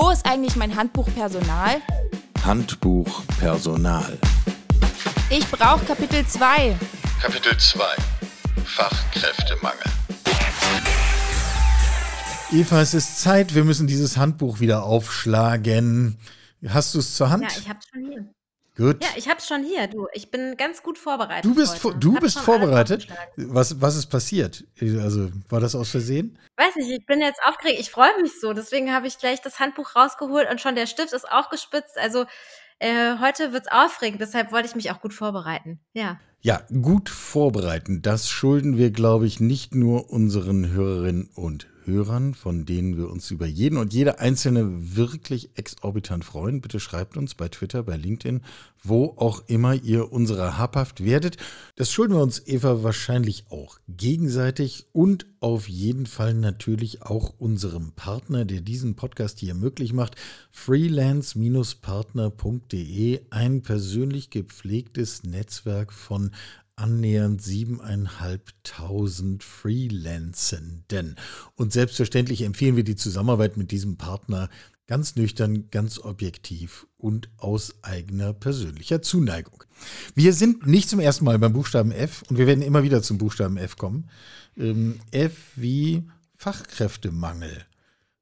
Wo ist eigentlich mein Handbuch Personal? Handbuch Personal. Ich brauche Kapitel 2. Kapitel 2 Fachkräftemangel. Eva, es ist Zeit, wir müssen dieses Handbuch wieder aufschlagen. Hast du es zur Hand? Ja, ich hab's schon hier. Gut. Ja, ich hab's schon hier, du. Ich bin ganz gut vorbereitet. Du bist, heute. du bist vorbereitet? Was, was ist passiert? Also, war das aus Versehen? Weiß nicht, ich bin jetzt aufgeregt. Ich freue mich so. Deswegen habe ich gleich das Handbuch rausgeholt und schon der Stift ist auch gespitzt. Also äh, heute wird's aufregend. Deshalb wollte ich mich auch gut vorbereiten. Ja. Ja, gut vorbereiten. Das schulden wir, glaube ich, nicht nur unseren Hörerinnen und Hörern, von denen wir uns über jeden und jede einzelne wirklich exorbitant freuen. Bitte schreibt uns bei Twitter, bei LinkedIn, wo auch immer ihr unserer habhaft werdet. Das schulden wir uns, Eva, wahrscheinlich auch gegenseitig und auf jeden Fall natürlich auch unserem Partner, der diesen Podcast hier möglich macht, freelance-partner.de, ein persönlich gepflegtes Netzwerk von annähernd siebeneinhalbtausend Freelancenden. Und selbstverständlich empfehlen wir die Zusammenarbeit mit diesem Partner ganz nüchtern, ganz objektiv und aus eigener persönlicher Zuneigung. Wir sind nicht zum ersten Mal beim Buchstaben F und wir werden immer wieder zum Buchstaben F kommen. Ähm, F wie Fachkräftemangel.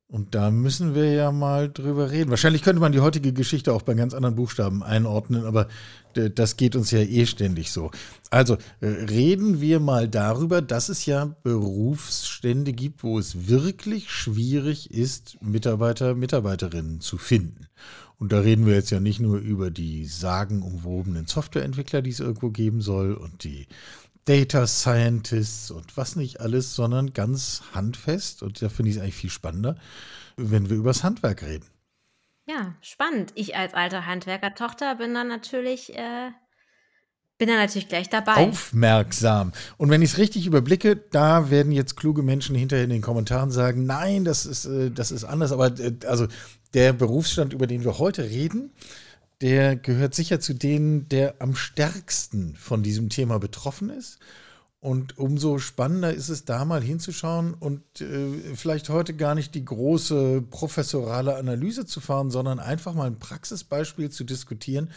Und da müssen wir ja mal drüber reden. Wahrscheinlich könnte man die heutige Geschichte auch bei ganz anderen Buchstaben einordnen, aber das geht uns ja eh ständig so. Also äh, reden wir mal darüber, dass es ja Berufsstände gibt, wo es wirklich schwierig ist, Mitarbeiter, Mitarbeiterinnen zu finden. Und da reden wir jetzt ja nicht nur über die sagenumwobenen Softwareentwickler, die es irgendwo geben soll und die Data Scientists und was nicht alles, sondern ganz handfest. Und da finde ich es eigentlich viel spannender, wenn wir übers Handwerk reden. Ja, spannend. Ich als alte Handwerkertochter bin dann natürlich, äh, bin dann natürlich gleich dabei. Aufmerksam. Und wenn ich es richtig überblicke, da werden jetzt kluge Menschen hinterher in den Kommentaren sagen, nein, das ist, äh, das ist anders. Aber äh, also der Berufsstand, über den wir heute reden, der gehört sicher zu denen, der am stärksten von diesem Thema betroffen ist. Und umso spannender ist es, da mal hinzuschauen und äh, vielleicht heute gar nicht die große professorale Analyse zu fahren, sondern einfach mal ein Praxisbeispiel zu diskutieren.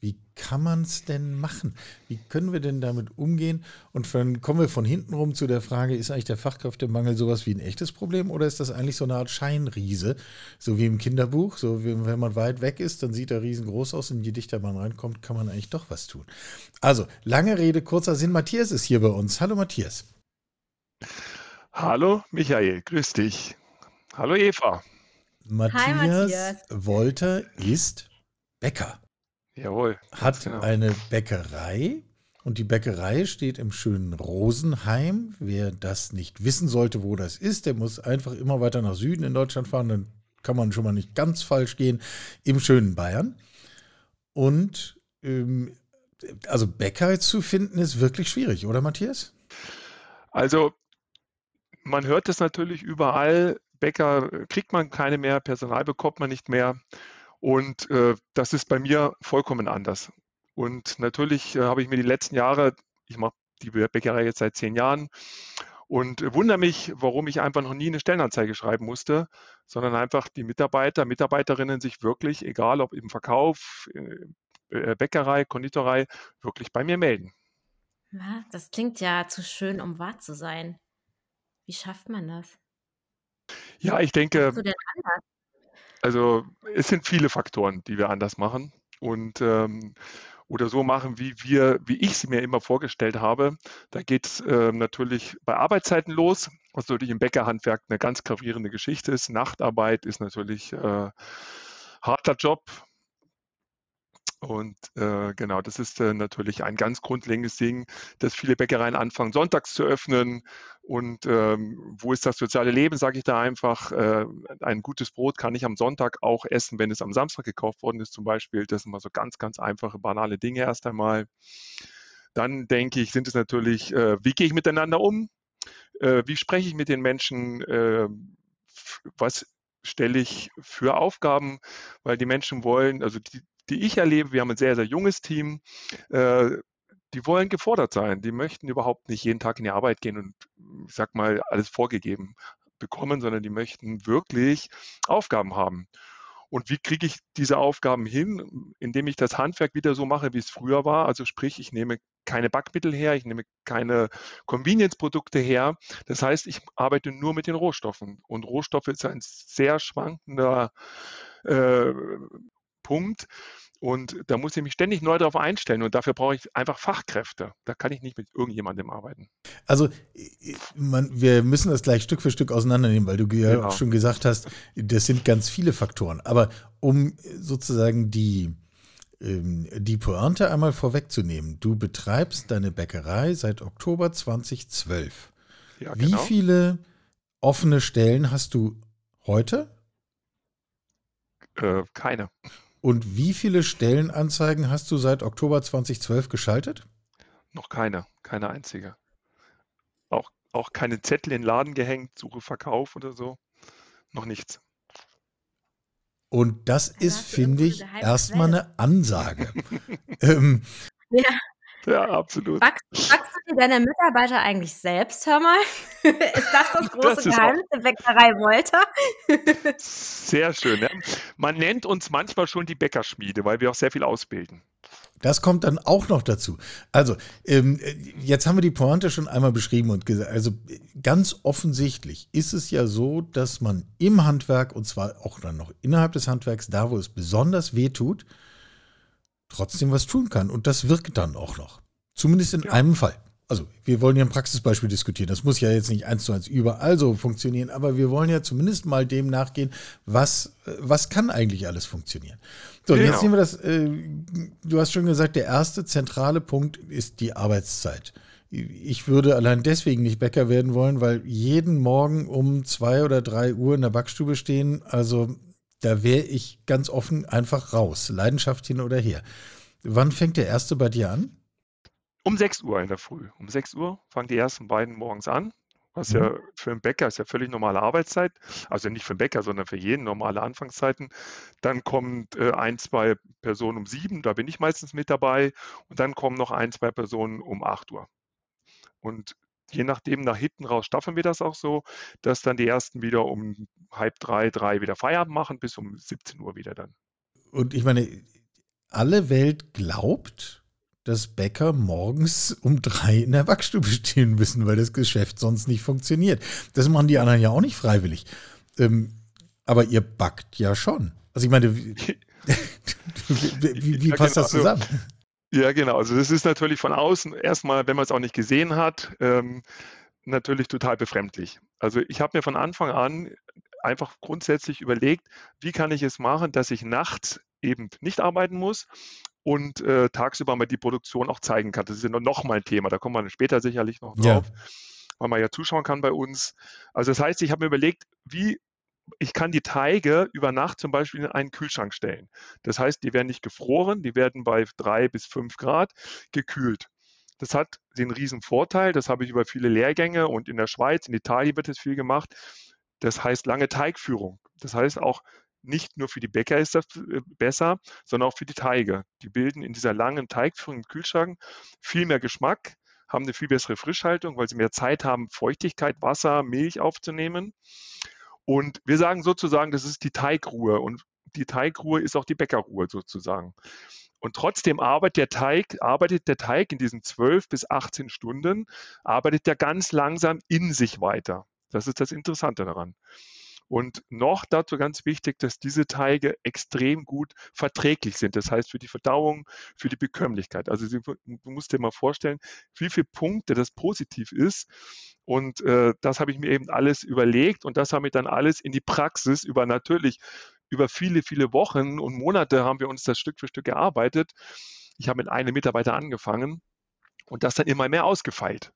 Wie kann man es denn machen? Wie können wir denn damit umgehen? Und dann kommen wir von hinten rum zu der Frage, ist eigentlich der Fachkräftemangel sowas wie ein echtes Problem oder ist das eigentlich so eine Art Scheinriese? So wie im Kinderbuch, so wie, wenn man weit weg ist, dann sieht er riesengroß aus und je dichter man reinkommt, kann man eigentlich doch was tun. Also, lange Rede, kurzer Sinn. Matthias ist hier bei uns. Hallo Matthias. Hallo Michael, grüß dich. Hallo Eva. Matthias, Matthias. Wolter ist Bäcker. Jawohl. hat genau. eine Bäckerei und die Bäckerei steht im schönen Rosenheim. Wer das nicht wissen sollte, wo das ist, der muss einfach immer weiter nach Süden in Deutschland fahren, dann kann man schon mal nicht ganz falsch gehen, im schönen Bayern. Und ähm, also Bäcker zu finden ist wirklich schwierig, oder Matthias? Also man hört es natürlich überall. Bäcker kriegt man keine mehr, Personal bekommt man nicht mehr. Und äh, das ist bei mir vollkommen anders. Und natürlich äh, habe ich mir die letzten Jahre, ich mache die Bäckerei jetzt seit zehn Jahren und äh, wundere mich, warum ich einfach noch nie eine Stellenanzeige schreiben musste, sondern einfach die Mitarbeiter, Mitarbeiterinnen sich wirklich, egal ob im Verkauf, äh, äh, Bäckerei, Konditorei, wirklich bei mir melden. Ja, das klingt ja zu schön, um wahr zu sein. Wie schafft man das? Ja, ich denke, machst du denn? Also es sind viele Faktoren, die wir anders machen und ähm, oder so machen, wie wir, wie ich sie mir immer vorgestellt habe. Da geht es ähm, natürlich bei Arbeitszeiten los, was natürlich im Bäckerhandwerk eine ganz gravierende Geschichte ist. Nachtarbeit ist natürlich äh, harter Job. Und äh, genau, das ist äh, natürlich ein ganz grundlegendes Ding, dass viele Bäckereien anfangen, sonntags zu öffnen. Und ähm, wo ist das soziale Leben, sage ich da einfach. Äh, ein gutes Brot kann ich am Sonntag auch essen, wenn es am Samstag gekauft worden ist, zum Beispiel. Das sind mal so ganz, ganz einfache, banale Dinge erst einmal. Dann denke ich, sind es natürlich, äh, wie gehe ich miteinander um? Äh, wie spreche ich mit den Menschen? Äh, was stelle ich für Aufgaben? Weil die Menschen wollen, also die, die ich erlebe, wir haben ein sehr, sehr junges Team, äh, die wollen gefordert sein. Die möchten überhaupt nicht jeden Tag in die Arbeit gehen und, ich sag mal, alles vorgegeben bekommen, sondern die möchten wirklich Aufgaben haben. Und wie kriege ich diese Aufgaben hin, indem ich das Handwerk wieder so mache, wie es früher war? Also sprich, ich nehme keine Backmittel her, ich nehme keine Convenience-Produkte her. Das heißt, ich arbeite nur mit den Rohstoffen. Und Rohstoffe ist ein sehr schwankender äh, Punkt. Und da muss ich mich ständig neu darauf einstellen und dafür brauche ich einfach Fachkräfte. Da kann ich nicht mit irgendjemandem arbeiten. Also man, wir müssen das gleich Stück für Stück auseinandernehmen, weil du ja genau. auch schon gesagt hast, das sind ganz viele Faktoren. Aber um sozusagen die, ähm, die Pointe einmal vorwegzunehmen, du betreibst deine Bäckerei seit Oktober 2012. Ja, genau. Wie viele offene Stellen hast du heute? Äh, keine. Und wie viele Stellenanzeigen hast du seit Oktober 2012 geschaltet? Noch keine, keine einzige. Auch, auch keine Zettel in den Laden gehängt, Suche Verkauf oder so. Noch nichts. Und das ist, finde ich, erstmal eine Ansage. ähm, ja. Ja, absolut. Backst du dir deine Mitarbeiter eigentlich selbst, hör mal? ist das das große das Geheimnis der Bäckerei Wolter? sehr schön. Ja. Man nennt uns manchmal schon die Bäckerschmiede, weil wir auch sehr viel ausbilden. Das kommt dann auch noch dazu. Also, ähm, jetzt haben wir die Pointe schon einmal beschrieben und gesagt, also ganz offensichtlich ist es ja so, dass man im Handwerk, und zwar auch dann noch innerhalb des Handwerks, da wo es besonders weh tut, trotzdem was tun kann. Und das wirkt dann auch noch. Zumindest in ja. einem Fall. Also, wir wollen ja ein Praxisbeispiel diskutieren. Das muss ja jetzt nicht eins zu eins überall so funktionieren, aber wir wollen ja zumindest mal dem nachgehen, was, was kann eigentlich alles funktionieren. So, genau. jetzt sehen wir das. Äh, du hast schon gesagt, der erste zentrale Punkt ist die Arbeitszeit. Ich würde allein deswegen nicht Bäcker werden wollen, weil jeden Morgen um zwei oder drei Uhr in der Backstube stehen, also da wäre ich ganz offen einfach raus. Leidenschaft hin oder her. Wann fängt der erste bei dir an? Um 6 Uhr in der Früh. Um 6 Uhr fangen die ersten beiden morgens an. Was mhm. ja für einen Bäcker ist ja völlig normale Arbeitszeit. Also nicht für einen Bäcker, sondern für jeden normale Anfangszeiten. Dann kommt äh, ein, zwei Personen um sieben, da bin ich meistens mit dabei. Und dann kommen noch ein, zwei Personen um 8 Uhr. Und je nachdem, nach hinten raus staffeln wir das auch so, dass dann die ersten wieder um halb drei, drei wieder Feierabend machen, bis um 17 Uhr wieder dann. Und ich meine, alle Welt glaubt, dass Bäcker morgens um drei in der Backstube stehen müssen, weil das Geschäft sonst nicht funktioniert. Das machen die anderen ja auch nicht freiwillig. Ähm, aber ihr backt ja schon. Also ich meine, wie, wie, wie passt das zusammen? Ja, genau. Also das ist natürlich von außen erstmal, wenn man es auch nicht gesehen hat, ähm, natürlich total befremdlich. Also ich habe mir von Anfang an einfach grundsätzlich überlegt, wie kann ich es machen, dass ich nachts eben nicht arbeiten muss und äh, tagsüber mal die Produktion auch zeigen kann. Das ist ja noch mal ein Thema, da kommen wir später sicherlich noch drauf, ja. weil man ja zuschauen kann bei uns. Also das heißt, ich habe mir überlegt, wie ich kann die Teige über Nacht zum Beispiel in einen Kühlschrank stellen. Das heißt, die werden nicht gefroren, die werden bei drei bis fünf Grad gekühlt. Das hat den riesen Vorteil, das habe ich über viele Lehrgänge und in der Schweiz, in Italien wird es viel gemacht. Das heißt lange Teigführung. Das heißt auch nicht nur für die Bäcker ist das äh, besser, sondern auch für die Teige. Die bilden in dieser langen Teigführung im Kühlschrank viel mehr Geschmack, haben eine viel bessere Frischhaltung, weil sie mehr Zeit haben, Feuchtigkeit, Wasser, Milch aufzunehmen. Und wir sagen sozusagen, das ist die Teigruhe und die Teigruhe ist auch die Bäckerruhe sozusagen. Und trotzdem arbeitet der Teig, arbeitet der Teig in diesen 12 bis 18 Stunden, arbeitet er ganz langsam in sich weiter. Das ist das Interessante daran. Und noch dazu ganz wichtig, dass diese Teige extrem gut verträglich sind. Das heißt für die Verdauung, für die Bekömmlichkeit. Also du musst dir mal vorstellen, wie viele Punkte das positiv ist. Und äh, das habe ich mir eben alles überlegt und das habe ich dann alles in die Praxis über natürlich über viele, viele Wochen und Monate haben wir uns das Stück für Stück gearbeitet. Ich habe mit einem Mitarbeiter angefangen und das dann immer mehr ausgefeilt.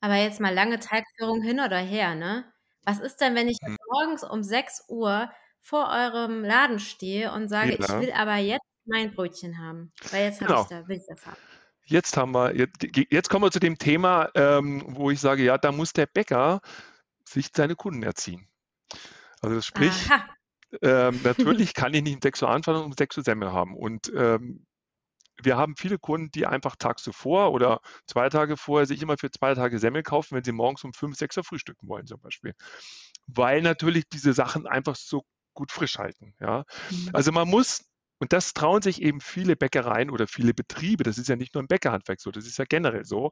Aber jetzt mal lange Teigführung hin oder her, ne? Was ist denn, wenn ich hm. morgens um 6 Uhr vor eurem Laden stehe und sage, ja. ich will aber jetzt mein Brötchen haben? Weil jetzt genau. habe ich da, will ich das haben. Jetzt haben wir, jetzt, jetzt kommen wir zu dem Thema, ähm, wo ich sage, ja, da muss der Bäcker sich seine Kunden erziehen. Also sprich, ähm, natürlich kann ich nicht um 6 Uhr anfangen und um 6 Uhr Semmel haben. Und ähm, wir haben viele Kunden, die einfach tags zuvor oder zwei Tage vorher sich immer für zwei Tage Semmel kaufen, wenn sie morgens um fünf, sechs Uhr frühstücken wollen zum Beispiel. weil natürlich diese Sachen einfach so gut frisch halten. Ja? Mhm. Also man muss und das trauen sich eben viele Bäckereien oder viele Betriebe. Das ist ja nicht nur im Bäckerhandwerk so, das ist ja generell so.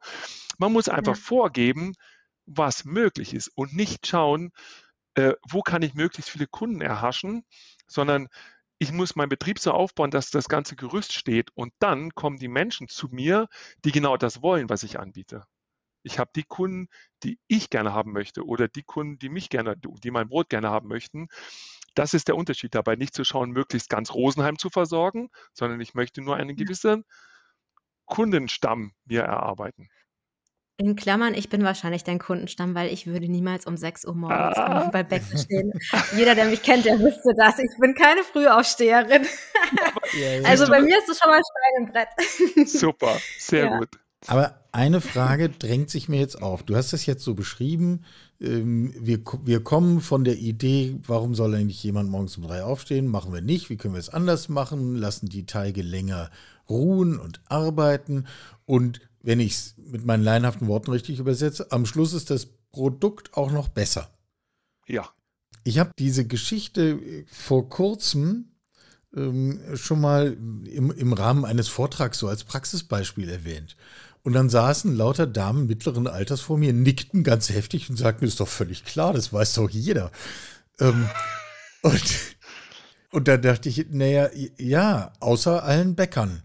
Man muss einfach ja. vorgeben, was möglich ist und nicht schauen, äh, wo kann ich möglichst viele Kunden erhaschen, sondern ich muss meinen Betrieb so aufbauen, dass das ganze Gerüst steht und dann kommen die Menschen zu mir, die genau das wollen, was ich anbiete. Ich habe die Kunden, die ich gerne haben möchte oder die Kunden, die mich gerne, die mein Brot gerne haben möchten. Das ist der Unterschied dabei, nicht zu schauen, möglichst ganz Rosenheim zu versorgen, sondern ich möchte nur einen gewissen Kundenstamm mir erarbeiten. In Klammern, ich bin wahrscheinlich dein Kundenstamm, weil ich würde niemals um 6 Uhr morgens ah. bei Bäcker stehen. Jeder, der mich kennt, der wüsste das. Ich bin keine Frühaufsteherin. Ja, ja, also bei mir ist es schon mal Stein im Brett. Super, sehr ja. gut. Aber eine Frage drängt sich mir jetzt auf. Du hast das jetzt so beschrieben. Ähm, wir, wir kommen von der Idee, warum soll eigentlich jemand morgens um drei aufstehen? Machen wir nicht. Wie können wir es anders machen? Lassen die Teige länger ruhen und arbeiten. Und wenn ich es mit meinen laienhaften Worten richtig übersetze, am Schluss ist das Produkt auch noch besser. Ja. Ich habe diese Geschichte äh, vor kurzem ähm, schon mal im, im Rahmen eines Vortrags so als Praxisbeispiel erwähnt. Und dann saßen lauter Damen mittleren Alters vor mir, nickten ganz heftig und sagten, ist doch völlig klar, das weiß doch jeder. Ähm, und, und da dachte ich, naja, ja, außer allen Bäckern.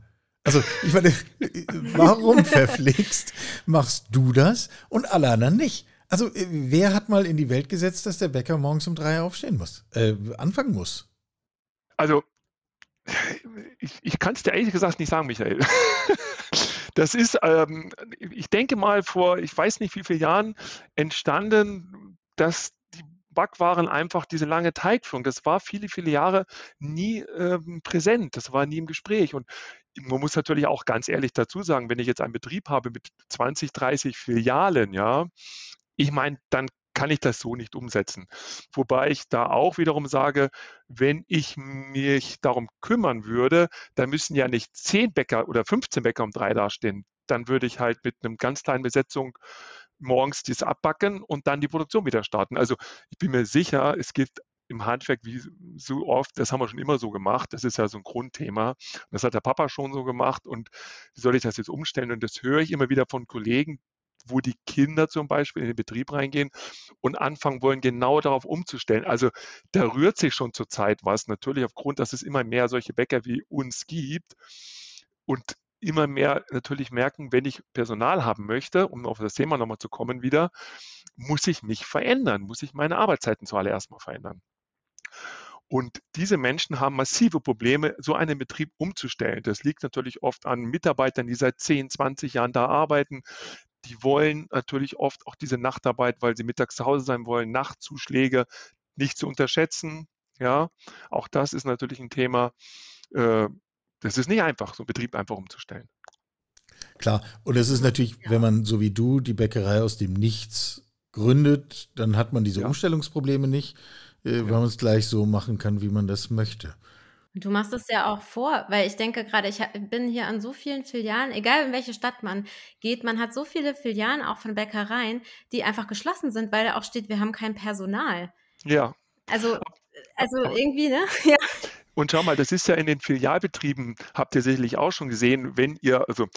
Also, ich meine, warum verpflegst machst du das und alle anderen nicht? Also, wer hat mal in die Welt gesetzt, dass der Bäcker morgens um drei aufstehen muss, äh, anfangen muss? Also, ich, ich kann es dir ehrlich gesagt nicht sagen, Michael. Das ist, ähm, ich denke mal, vor, ich weiß nicht wie vielen Jahren entstanden, dass die Backwaren einfach diese lange Teigführung, das war viele, viele Jahre nie ähm, präsent, das war nie im Gespräch. Und man muss natürlich auch ganz ehrlich dazu sagen, wenn ich jetzt einen Betrieb habe mit 20, 30 Filialen, ja, ich meine, dann kann ich das so nicht umsetzen. Wobei ich da auch wiederum sage, wenn ich mich darum kümmern würde, dann müssen ja nicht 10 Bäcker oder 15 Bäcker um drei dastehen. Dann würde ich halt mit einem ganz kleinen Besetzung morgens dies abbacken und dann die Produktion wieder starten. Also ich bin mir sicher, es gibt im Handwerk wie so oft, das haben wir schon immer so gemacht, das ist ja so ein Grundthema. Das hat der Papa schon so gemacht und wie soll ich das jetzt umstellen? Und das höre ich immer wieder von Kollegen, wo die Kinder zum Beispiel in den Betrieb reingehen und anfangen wollen, genau darauf umzustellen. Also da rührt sich schon zurzeit was, natürlich aufgrund, dass es immer mehr solche Bäcker wie uns gibt und immer mehr natürlich merken, wenn ich Personal haben möchte, um auf das Thema nochmal zu kommen wieder, muss ich mich verändern, muss ich meine Arbeitszeiten zuallererst mal verändern. Und diese Menschen haben massive Probleme, so einen Betrieb umzustellen. Das liegt natürlich oft an Mitarbeitern, die seit 10, 20 Jahren da arbeiten, die wollen natürlich oft auch diese Nachtarbeit, weil sie mittags zu Hause sein wollen, Nachtzuschläge nicht zu unterschätzen. Ja, auch das ist natürlich ein Thema. Äh, das ist nicht einfach, so einen Betrieb einfach umzustellen. Klar, und es ist natürlich, wenn man so wie du die Bäckerei aus dem Nichts gründet, dann hat man diese ja. Umstellungsprobleme nicht, äh, weil man es gleich so machen kann, wie man das möchte. Du machst es ja auch vor, weil ich denke gerade, ich bin hier an so vielen Filialen, egal in welche Stadt man geht, man hat so viele Filialen auch von Bäckereien, die einfach geschlossen sind, weil da auch steht, wir haben kein Personal. Ja. Also, also irgendwie, ne? Ja. Und schau mal, das ist ja in den Filialbetrieben, habt ihr sicherlich auch schon gesehen, wenn ihr, also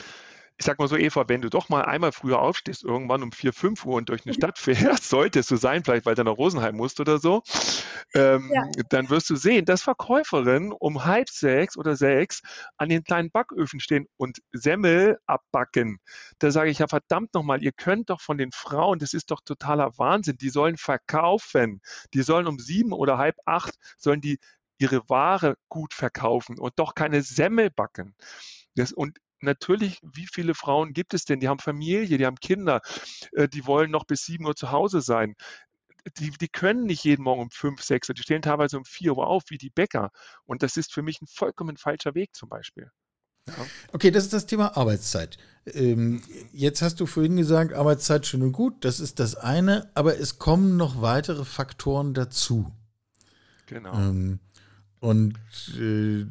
ich sag mal so, Eva, wenn du doch mal einmal früher aufstehst, irgendwann um 4, 5 Uhr und durch eine Stadt fährst, sollte es so sein, vielleicht weil du nach Rosenheim musst oder so, ähm, ja. dann wirst du sehen, dass Verkäuferinnen um halb sechs oder sechs an den kleinen Backöfen stehen und Semmel abbacken. Da sage ich ja verdammt nochmal, ihr könnt doch von den Frauen, das ist doch totaler Wahnsinn, die sollen verkaufen. Die sollen um sieben oder halb acht, sollen die ihre Ware gut verkaufen und doch keine Semmel backen. Das, und natürlich, wie viele Frauen gibt es denn? Die haben Familie, die haben Kinder, äh, die wollen noch bis 7 Uhr zu Hause sein. Die, die können nicht jeden Morgen um 5, 6 Uhr, die stehen teilweise um 4 Uhr auf, wie die Bäcker. Und das ist für mich ein vollkommen falscher Weg zum Beispiel. Ja. Okay, das ist das Thema Arbeitszeit. Ähm, jetzt hast du vorhin gesagt, Arbeitszeit schön und gut, das ist das eine, aber es kommen noch weitere Faktoren dazu. Genau. Ähm, und äh,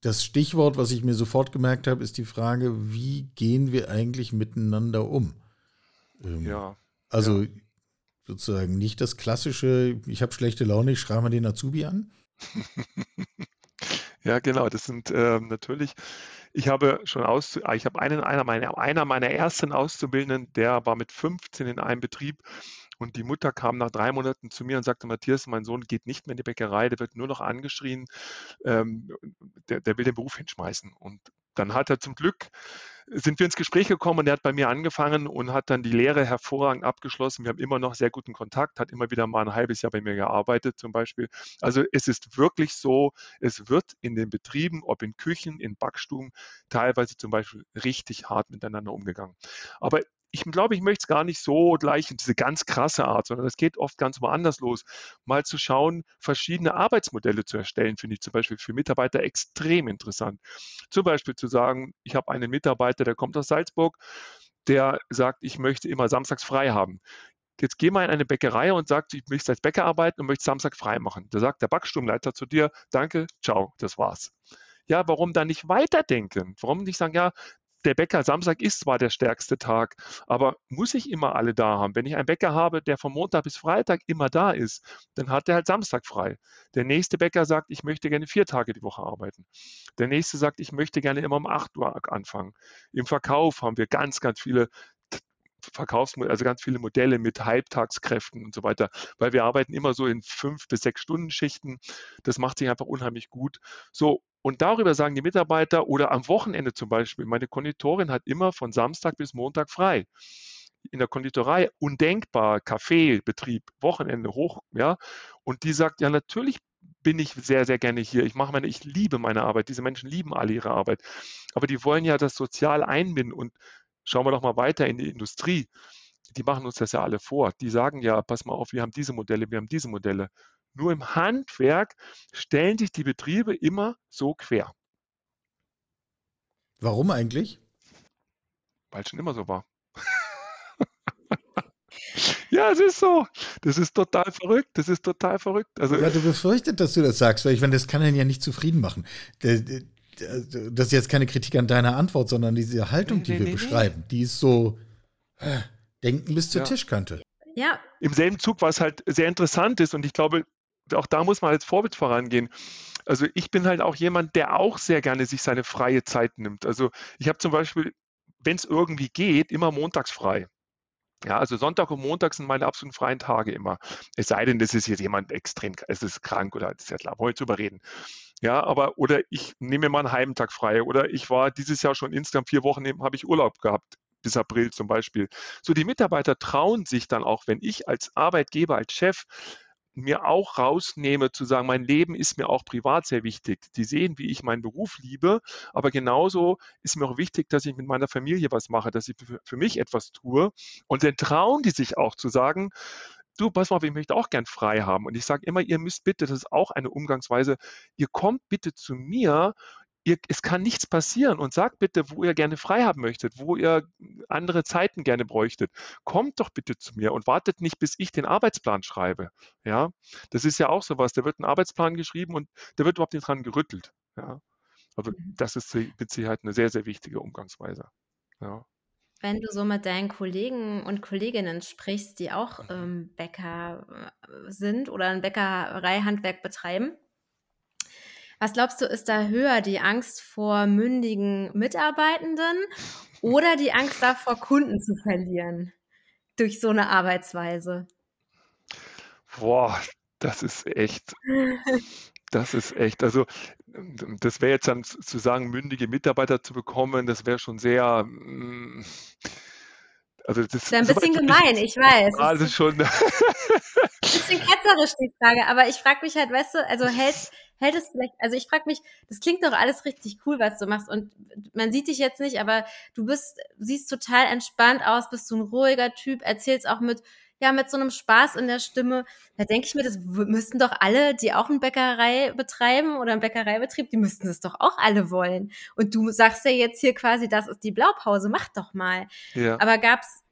das Stichwort, was ich mir sofort gemerkt habe, ist die Frage, wie gehen wir eigentlich miteinander um? Ähm, ja. Also ja. sozusagen nicht das klassische, ich habe schlechte Laune, ich schreibe mal den Azubi an? ja, genau, das sind äh, natürlich, ich habe schon aus, ich habe einen, einer meiner, einer meiner ersten Auszubildenden, der war mit 15 in einem Betrieb und die Mutter kam nach drei Monaten zu mir und sagte, Matthias, mein Sohn geht nicht mehr in die Bäckerei, der wird nur noch angeschrien, ähm, der, der will den Beruf hinschmeißen. Und dann hat er zum Glück, sind wir ins Gespräch gekommen und er hat bei mir angefangen und hat dann die Lehre hervorragend abgeschlossen. Wir haben immer noch sehr guten Kontakt, hat immer wieder mal ein halbes Jahr bei mir gearbeitet zum Beispiel. Also es ist wirklich so, es wird in den Betrieben, ob in Küchen, in Backstuben, teilweise zum Beispiel richtig hart miteinander umgegangen. Aber ich glaube, ich möchte es gar nicht so gleich in diese ganz krasse Art, sondern es geht oft ganz woanders los. Mal zu schauen, verschiedene Arbeitsmodelle zu erstellen, finde ich zum Beispiel für Mitarbeiter extrem interessant. Zum Beispiel zu sagen, ich habe einen Mitarbeiter, der kommt aus Salzburg, der sagt, ich möchte immer samstags frei haben. Jetzt geh mal in eine Bäckerei und sagt, ich möchte als Bäcker arbeiten und möchte Samstag frei machen. Da sagt der Backstubenleiter zu dir, danke, ciao, das war's. Ja, warum dann nicht weiterdenken? Warum nicht sagen, ja, der Bäcker, Samstag ist zwar der stärkste Tag, aber muss ich immer alle da haben? Wenn ich einen Bäcker habe, der von Montag bis Freitag immer da ist, dann hat er halt Samstag frei. Der nächste Bäcker sagt, ich möchte gerne vier Tage die Woche arbeiten. Der nächste sagt, ich möchte gerne immer um 8 Uhr anfangen. Im Verkauf haben wir ganz, ganz viele Verkaufsmodelle, also ganz viele Modelle mit Halbtagskräften und so weiter, weil wir arbeiten immer so in fünf bis sechs Stunden Schichten. Das macht sich einfach unheimlich gut. So, und darüber sagen die Mitarbeiter oder am Wochenende zum Beispiel, meine Konditorin hat immer von Samstag bis Montag frei. In der Konditorei undenkbar, Kaffeebetrieb, Wochenende hoch, ja. Und die sagt, ja, natürlich bin ich sehr, sehr gerne hier. Ich mache meine, ich liebe meine Arbeit. Diese Menschen lieben alle ihre Arbeit. Aber die wollen ja das sozial einbinden. Und schauen wir doch mal weiter in die Industrie. Die machen uns das ja alle vor. Die sagen ja, pass mal auf, wir haben diese Modelle, wir haben diese Modelle. Nur im Handwerk stellen sich die Betriebe immer so quer. Warum eigentlich? Weil es schon immer so war. ja, es ist so. Das ist total verrückt. Das ist total verrückt. Also, ja, du befürchtet, dass du das sagst, weil ich meine, das kann ihn ja nicht zufrieden machen. Das ist jetzt keine Kritik an deiner Antwort, sondern diese Haltung, die nee, wir nee, beschreiben, nee. die ist so äh, denken bis zur ja. Tischkante. Ja. Im selben Zug, was halt sehr interessant ist, und ich glaube, auch da muss man als Vorbild vorangehen. Also ich bin halt auch jemand, der auch sehr gerne sich seine freie Zeit nimmt. Also ich habe zum Beispiel, wenn es irgendwie geht, immer montags frei. Ja, also Sonntag und Montag sind meine absoluten freien Tage immer. Es sei denn, das ist jetzt jemand extrem, es ist krank oder ist ja klar, wir zu überreden. Ja, aber oder ich nehme mal einen halben Tag frei oder ich war dieses Jahr schon insgesamt vier Wochen, habe ich Urlaub gehabt bis April zum Beispiel. So, die Mitarbeiter trauen sich dann auch, wenn ich als Arbeitgeber, als Chef mir auch rausnehme, zu sagen, mein Leben ist mir auch privat sehr wichtig. Die sehen, wie ich meinen Beruf liebe, aber genauso ist mir auch wichtig, dass ich mit meiner Familie was mache, dass ich für mich etwas tue. Und dann trauen die sich auch zu sagen, du, pass mal, ich möchte auch gern frei haben. Und ich sage immer, ihr müsst bitte, das ist auch eine Umgangsweise, ihr kommt bitte zu mir, ihr, es kann nichts passieren und sagt bitte, wo ihr gerne frei haben möchtet, wo ihr andere Zeiten gerne bräuchtet. Kommt doch bitte zu mir und wartet nicht, bis ich den Arbeitsplan schreibe. Ja, das ist ja auch sowas. Da wird ein Arbeitsplan geschrieben und da wird überhaupt nicht dran gerüttelt. Ja, also mhm. das ist mit Sicherheit eine sehr, sehr wichtige Umgangsweise. Ja. Wenn du so mit deinen Kollegen und Kolleginnen sprichst, die auch mhm. ähm, Bäcker äh, sind oder ein Bäckereihandwerk betreiben, was glaubst du, ist da höher, die Angst vor mündigen Mitarbeitenden oder die Angst davor, Kunden zu verlieren durch so eine Arbeitsweise? Boah, das ist echt. Das ist echt. Also, das wäre jetzt dann zu sagen, mündige Mitarbeiter zu bekommen, das wäre schon sehr. Mm, also das, ist ja ein bisschen gemein, ich weiß. Also schon. bisschen ketzerisch die Frage, aber ich frage mich halt, weißt du, also hält, hält es vielleicht, also ich frage mich, das klingt doch alles richtig cool, was du machst und man sieht dich jetzt nicht, aber du bist, siehst total entspannt aus, bist so ein ruhiger Typ, erzählst auch mit, ja, mit so einem Spaß in der Stimme. Da denke ich mir, das müssten doch alle, die auch eine Bäckerei betreiben oder einen Bäckereibetrieb, die müssten das doch auch alle wollen. Und du sagst ja jetzt hier quasi, das ist die Blaupause, mach doch mal. Ja. Aber gab's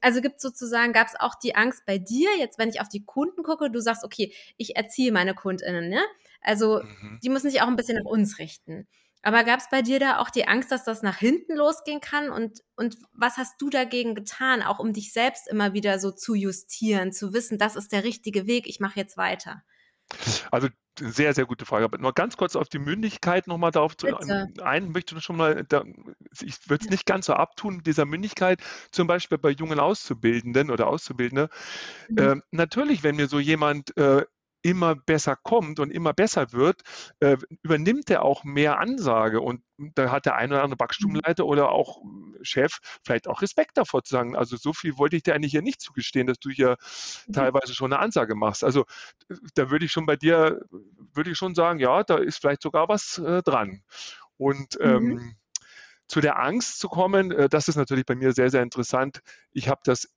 also gibt sozusagen, gab es auch die Angst bei dir, jetzt wenn ich auf die Kunden gucke, du sagst, okay, ich erziehe meine KundInnen, ne? Also mhm. die müssen sich auch ein bisschen nach uns richten. Aber gab es bei dir da auch die Angst, dass das nach hinten losgehen kann? Und, und was hast du dagegen getan, auch um dich selbst immer wieder so zu justieren, zu wissen, das ist der richtige Weg, ich mache jetzt weiter? Also sehr, sehr gute Frage. Aber nur ganz kurz auf die Mündigkeit nochmal darauf zu ein, möchte ich schon mal, da, ich würde es nicht ganz so abtun dieser Mündigkeit, zum Beispiel bei jungen Auszubildenden oder Auszubildende. Mhm. Äh, natürlich, wenn mir so jemand äh, immer besser kommt und immer besser wird, äh, übernimmt er auch mehr Ansage. Und da hat der eine oder andere Backstubenleiter mhm. oder auch Chef vielleicht auch Respekt davor zu sagen, also so viel wollte ich dir eigentlich hier nicht zugestehen, dass du hier mhm. teilweise schon eine Ansage machst. Also da würde ich schon bei dir, würde ich schon sagen, ja, da ist vielleicht sogar was äh, dran. Und mhm. ähm, zu der Angst zu kommen, äh, das ist natürlich bei mir sehr, sehr interessant. Ich habe das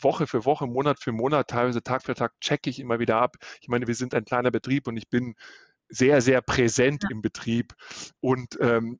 Woche für Woche, Monat für Monat, teilweise Tag für Tag checke ich immer wieder ab. Ich meine, wir sind ein kleiner Betrieb und ich bin sehr, sehr präsent ja. im Betrieb. Und ähm,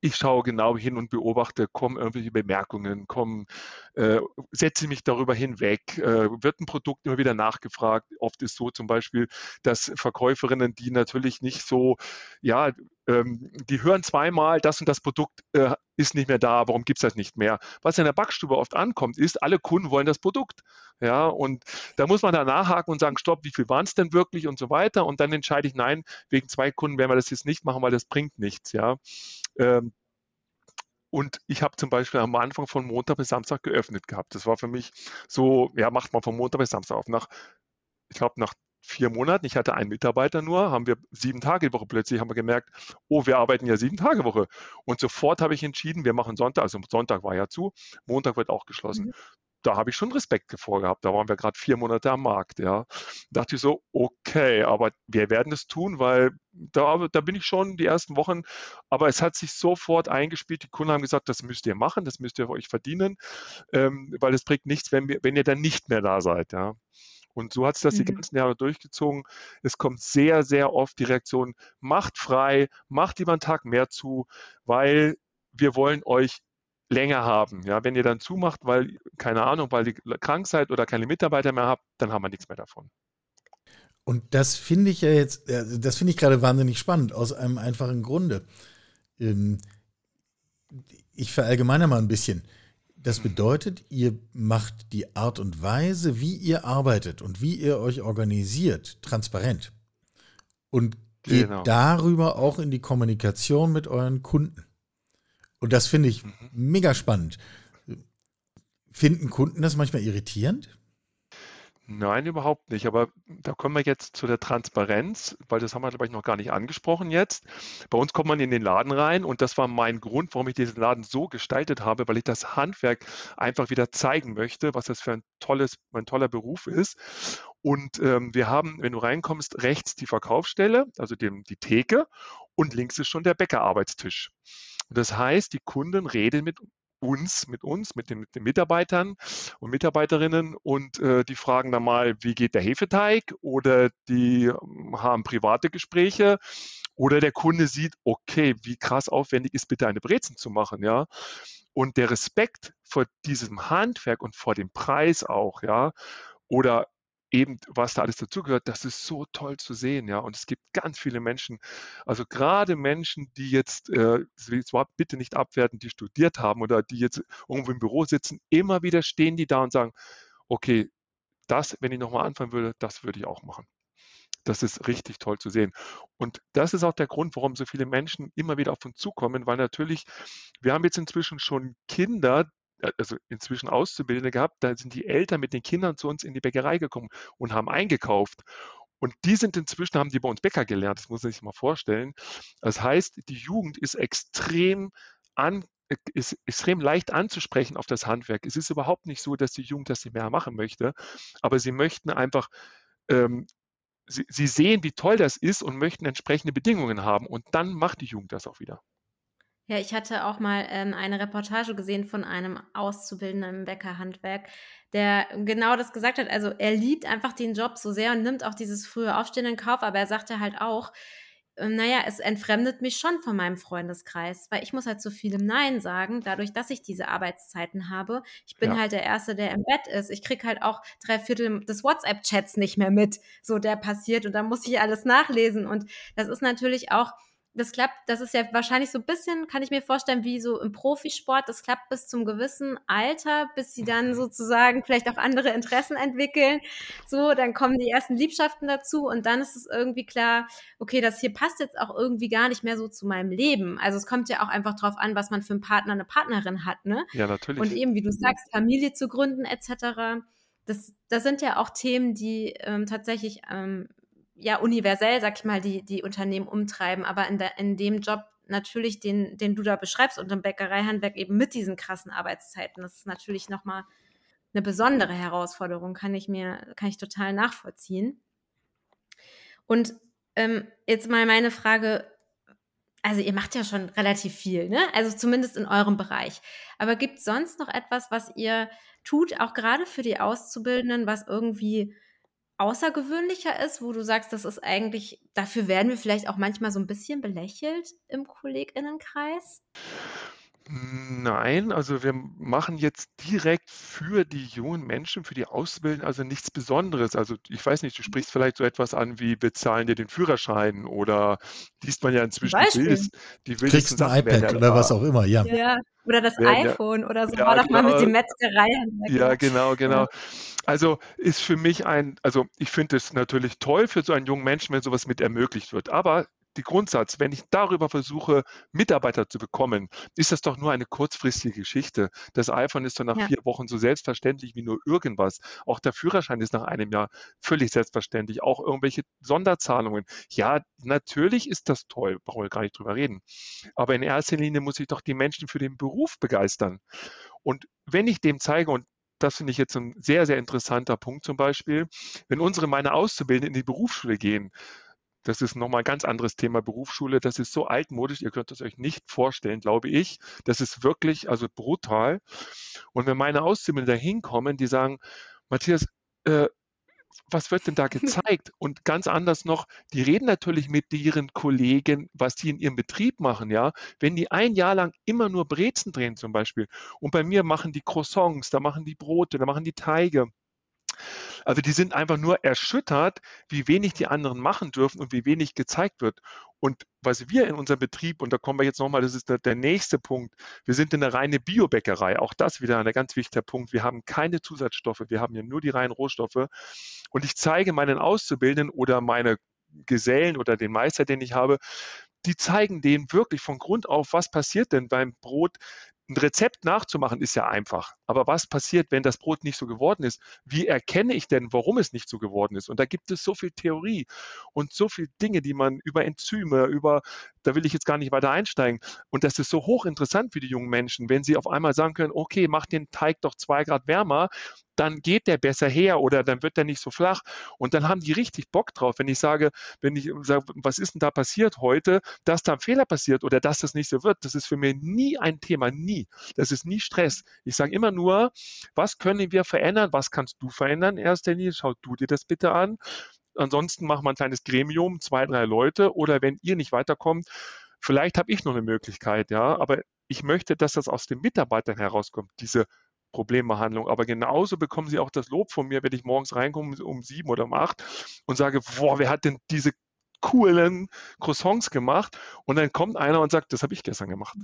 ich schaue genau hin und beobachte, kommen irgendwelche Bemerkungen, kommen, äh, setze mich darüber hinweg, äh, wird ein Produkt immer wieder nachgefragt. Oft ist so zum Beispiel, dass Verkäuferinnen, die natürlich nicht so, ja, ähm, die hören zweimal, das und das Produkt äh, ist nicht mehr da, warum gibt es das nicht mehr? Was in der Backstube oft ankommt, ist, alle Kunden wollen das Produkt. Ja, und da muss man da nachhaken und sagen, stopp, wie viel waren es denn wirklich und so weiter. Und dann entscheide ich, nein, wegen zwei Kunden werden wir das jetzt nicht machen, weil das bringt nichts. Ja. Ähm, und ich habe zum Beispiel am Anfang von Montag bis Samstag geöffnet gehabt. Das war für mich so, ja, macht man von Montag bis Samstag auf. Nach, ich glaube, nach vier Monaten, ich hatte einen Mitarbeiter nur, haben wir sieben Tage die Woche plötzlich, haben wir gemerkt, oh, wir arbeiten ja sieben Tage Woche. Und sofort habe ich entschieden, wir machen Sonntag, also Sonntag war ja zu, Montag wird auch geschlossen. Mhm da habe ich schon Respekt vor gehabt. Da waren wir gerade vier Monate am Markt, ja. Da dachte ich so, okay, aber wir werden es tun, weil da, da bin ich schon die ersten Wochen, aber es hat sich sofort eingespielt. Die Kunden haben gesagt, das müsst ihr machen, das müsst ihr euch verdienen, ähm, weil es bringt nichts, wenn, wir, wenn ihr dann nicht mehr da seid, ja. Und so hat es das mhm. die ganzen Jahre durchgezogen. Es kommt sehr, sehr oft die Reaktion, macht frei, macht lieber einen Tag mehr zu, weil wir wollen euch länger haben. Ja, wenn ihr dann zumacht, weil, keine Ahnung, weil ihr krank seid oder keine Mitarbeiter mehr habt, dann haben wir nichts mehr davon. Und das finde ich ja jetzt, das finde ich gerade wahnsinnig spannend, aus einem einfachen Grunde. Ähm, ich verallgemeine mal ein bisschen. Das bedeutet, ihr macht die Art und Weise, wie ihr arbeitet und wie ihr euch organisiert, transparent. Und geht genau. darüber auch in die Kommunikation mit euren Kunden. Und das finde ich mhm. mega spannend. Finden Kunden das manchmal irritierend? Nein, überhaupt nicht. Aber da kommen wir jetzt zu der Transparenz, weil das haben wir, glaube ich, noch gar nicht angesprochen jetzt. Bei uns kommt man in den Laden rein und das war mein Grund, warum ich diesen Laden so gestaltet habe, weil ich das Handwerk einfach wieder zeigen möchte, was das für ein tolles, ein toller Beruf ist. Und ähm, wir haben, wenn du reinkommst, rechts die Verkaufsstelle, also dem, die Theke und links ist schon der Bäckerarbeitstisch. Und das heißt, die Kunden reden mit uns, mit uns, mit den, mit den Mitarbeitern und Mitarbeiterinnen und äh, die fragen dann mal, wie geht der Hefeteig? Oder die ähm, haben private Gespräche. Oder der Kunde sieht, okay, wie krass aufwendig ist bitte eine Brezen zu machen, ja. Und der Respekt vor diesem Handwerk und vor dem Preis auch, ja, oder eben, was da alles dazugehört, das ist so toll zu sehen, ja. Und es gibt ganz viele Menschen, also gerade Menschen, die jetzt, äh, zwar bitte nicht abwerten, die studiert haben oder die jetzt irgendwo im Büro sitzen, immer wieder stehen die da und sagen, okay, das, wenn ich nochmal anfangen würde, das würde ich auch machen. Das ist richtig toll zu sehen. Und das ist auch der Grund, warum so viele Menschen immer wieder auf uns zukommen, weil natürlich, wir haben jetzt inzwischen schon Kinder, also inzwischen Auszubildende gehabt, da sind die Eltern mit den Kindern zu uns in die Bäckerei gekommen und haben eingekauft. Und die sind inzwischen, haben die bei uns Bäcker gelernt, das muss man sich mal vorstellen. Das heißt, die Jugend ist extrem an, ist extrem leicht anzusprechen auf das Handwerk. Es ist überhaupt nicht so, dass die Jugend das nicht mehr machen möchte, aber sie möchten einfach, ähm, sie, sie sehen, wie toll das ist und möchten entsprechende Bedingungen haben. Und dann macht die Jugend das auch wieder. Ja, ich hatte auch mal ähm, eine Reportage gesehen von einem Auszubildenden im Bäckerhandwerk, der genau das gesagt hat. Also er liebt einfach den Job so sehr und nimmt auch dieses frühe Aufstehen in Kauf, aber er sagte halt auch, äh, naja, es entfremdet mich schon von meinem Freundeskreis, weil ich muss halt so viel im Nein sagen, dadurch, dass ich diese Arbeitszeiten habe. Ich bin ja. halt der Erste, der im Bett ist. Ich kriege halt auch drei Viertel des WhatsApp-Chats nicht mehr mit, so der passiert und da muss ich alles nachlesen. Und das ist natürlich auch das klappt, das ist ja wahrscheinlich so ein bisschen, kann ich mir vorstellen, wie so im Profisport, das klappt bis zum gewissen Alter, bis sie dann sozusagen vielleicht auch andere Interessen entwickeln. So, dann kommen die ersten Liebschaften dazu und dann ist es irgendwie klar, okay, das hier passt jetzt auch irgendwie gar nicht mehr so zu meinem Leben. Also es kommt ja auch einfach drauf an, was man für einen Partner, eine Partnerin hat, ne? Ja, natürlich. Und eben, wie du sagst, Familie zu gründen etc. Das, das sind ja auch Themen, die ähm, tatsächlich ähm, ja universell, sag ich mal, die, die Unternehmen umtreiben, aber in, der, in dem Job natürlich, den, den du da beschreibst und im Bäckereihandwerk eben mit diesen krassen Arbeitszeiten, das ist natürlich nochmal eine besondere Herausforderung, kann ich mir, kann ich total nachvollziehen. Und ähm, jetzt mal meine Frage, also ihr macht ja schon relativ viel, ne? Also zumindest in eurem Bereich. Aber gibt es sonst noch etwas, was ihr tut, auch gerade für die Auszubildenden, was irgendwie außergewöhnlicher ist, wo du sagst, das ist eigentlich, dafür werden wir vielleicht auch manchmal so ein bisschen belächelt im KollegInnenkreis? Nein, also wir machen jetzt direkt für die jungen Menschen, für die Auszubildenden also nichts Besonderes. Also ich weiß nicht, du sprichst vielleicht so etwas an wie bezahlen dir den Führerschein oder liest man ja inzwischen die, wildes, die wildesten Kriegst ein iPad oder was auch immer, ja. ja. Oder das ja, iPhone oder so, ja, war doch genau. mal mit dem Metzgerei. Ja, genau, genau. Also ist für mich ein, also ich finde es natürlich toll für so einen jungen Menschen, wenn sowas mit ermöglicht wird. Aber die Grundsatz, wenn ich darüber versuche, Mitarbeiter zu bekommen, ist das doch nur eine kurzfristige Geschichte. Das iPhone ist doch nach ja. vier Wochen so selbstverständlich wie nur irgendwas. Auch der Führerschein ist nach einem Jahr völlig selbstverständlich. Auch irgendwelche Sonderzahlungen. Ja, natürlich ist das toll, brauchen wir gar nicht drüber reden. Aber in erster Linie muss ich doch die Menschen für den Beruf begeistern. Und wenn ich dem zeige, und das finde ich jetzt ein sehr, sehr interessanter Punkt zum Beispiel, wenn unsere, meine Auszubildenden in die Berufsschule gehen, das ist nochmal ein ganz anderes Thema Berufsschule. Das ist so altmodisch, ihr könnt es euch nicht vorstellen, glaube ich. Das ist wirklich also brutal. Und wenn meine Auszubildenden da hinkommen, die sagen, Matthias, äh, was wird denn da gezeigt? Und ganz anders noch, die reden natürlich mit ihren Kollegen, was die in ihrem Betrieb machen, ja. Wenn die ein Jahr lang immer nur Brezen drehen zum Beispiel und bei mir machen die Croissants, da machen die Brote, da machen die Teige, also die sind einfach nur erschüttert, wie wenig die anderen machen dürfen und wie wenig gezeigt wird. Und was wir in unserem Betrieb, und da kommen wir jetzt nochmal, das ist der, der nächste Punkt, wir sind eine reine Biobäckerei. Auch das wieder ein ganz wichtiger Punkt. Wir haben keine Zusatzstoffe, wir haben ja nur die reinen Rohstoffe. Und ich zeige meinen Auszubildenden oder meine Gesellen oder den Meister, den ich habe, die zeigen denen wirklich von Grund auf, was passiert denn beim Brot, ein Rezept nachzumachen ist ja einfach. Aber was passiert, wenn das Brot nicht so geworden ist? Wie erkenne ich denn, warum es nicht so geworden ist? Und da gibt es so viel Theorie und so viele Dinge, die man über Enzyme, über, da will ich jetzt gar nicht weiter einsteigen. Und das ist so hochinteressant für die jungen Menschen, wenn sie auf einmal sagen können, okay, mach den Teig doch zwei Grad wärmer, dann geht der besser her oder dann wird der nicht so flach. Und dann haben die richtig Bock drauf, wenn ich sage, wenn ich sage, was ist denn da passiert heute, dass da ein Fehler passiert oder dass das nicht so wird, das ist für mich nie ein Thema, nie. Das ist nie Stress. Ich sage immer nur, was können wir verändern, was kannst du verändern erster Linie, schau du dir das bitte an. Ansonsten machen wir ein kleines Gremium, zwei, drei Leute oder wenn ihr nicht weiterkommt, vielleicht habe ich noch eine Möglichkeit, ja, aber ich möchte, dass das aus den Mitarbeitern herauskommt, diese Problembehandlung. Aber genauso bekommen sie auch das Lob von mir, wenn ich morgens reinkomme um sieben oder um acht und sage, boah, wer hat denn diese coolen Croissants gemacht? Und dann kommt einer und sagt, das habe ich gestern gemacht.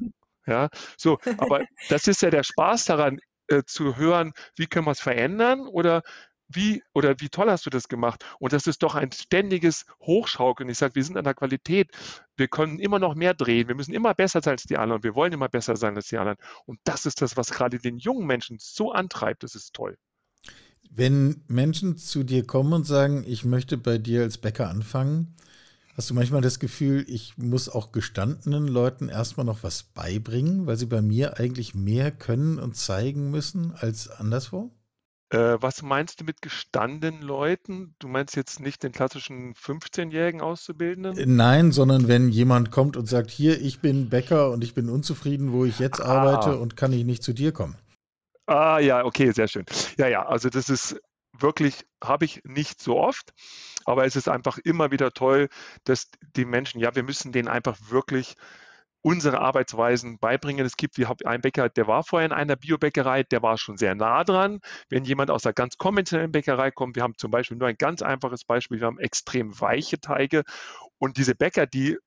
Ja, so, aber das ist ja der Spaß daran, äh, zu hören, wie können wir es verändern oder wie oder wie toll hast du das gemacht? Und das ist doch ein ständiges Hochschaukeln. Ich sage, wir sind an der Qualität. Wir können immer noch mehr drehen. Wir müssen immer besser sein als die anderen. Wir wollen immer besser sein als die anderen. Und das ist das, was gerade den jungen Menschen so antreibt. Das ist toll. Wenn Menschen zu dir kommen und sagen, ich möchte bei dir als Bäcker anfangen, hast du manchmal das Gefühl, ich muss auch gestandenen Leuten erstmal noch was beibringen, weil sie bei mir eigentlich mehr können und zeigen müssen als anderswo? Äh, was meinst du mit gestandenen Leuten? Du meinst jetzt nicht den klassischen 15-jährigen Auszubildenden? Äh, nein, sondern wenn jemand kommt und sagt, hier, ich bin Bäcker und ich bin unzufrieden, wo ich jetzt ah. arbeite und kann ich nicht zu dir kommen. Ah ja, okay, sehr schön. Ja, ja, also das ist wirklich, habe ich nicht so oft, aber es ist einfach immer wieder toll, dass die Menschen, ja, wir müssen denen einfach wirklich unsere Arbeitsweisen beibringen. Es gibt, wir haben einen Bäcker, der war vorher in einer Biobäckerei, der war schon sehr nah dran. Wenn jemand aus einer ganz konventionellen Bäckerei kommt, wir haben zum Beispiel nur ein ganz einfaches Beispiel, wir haben extrem weiche Teige und diese Bäcker, die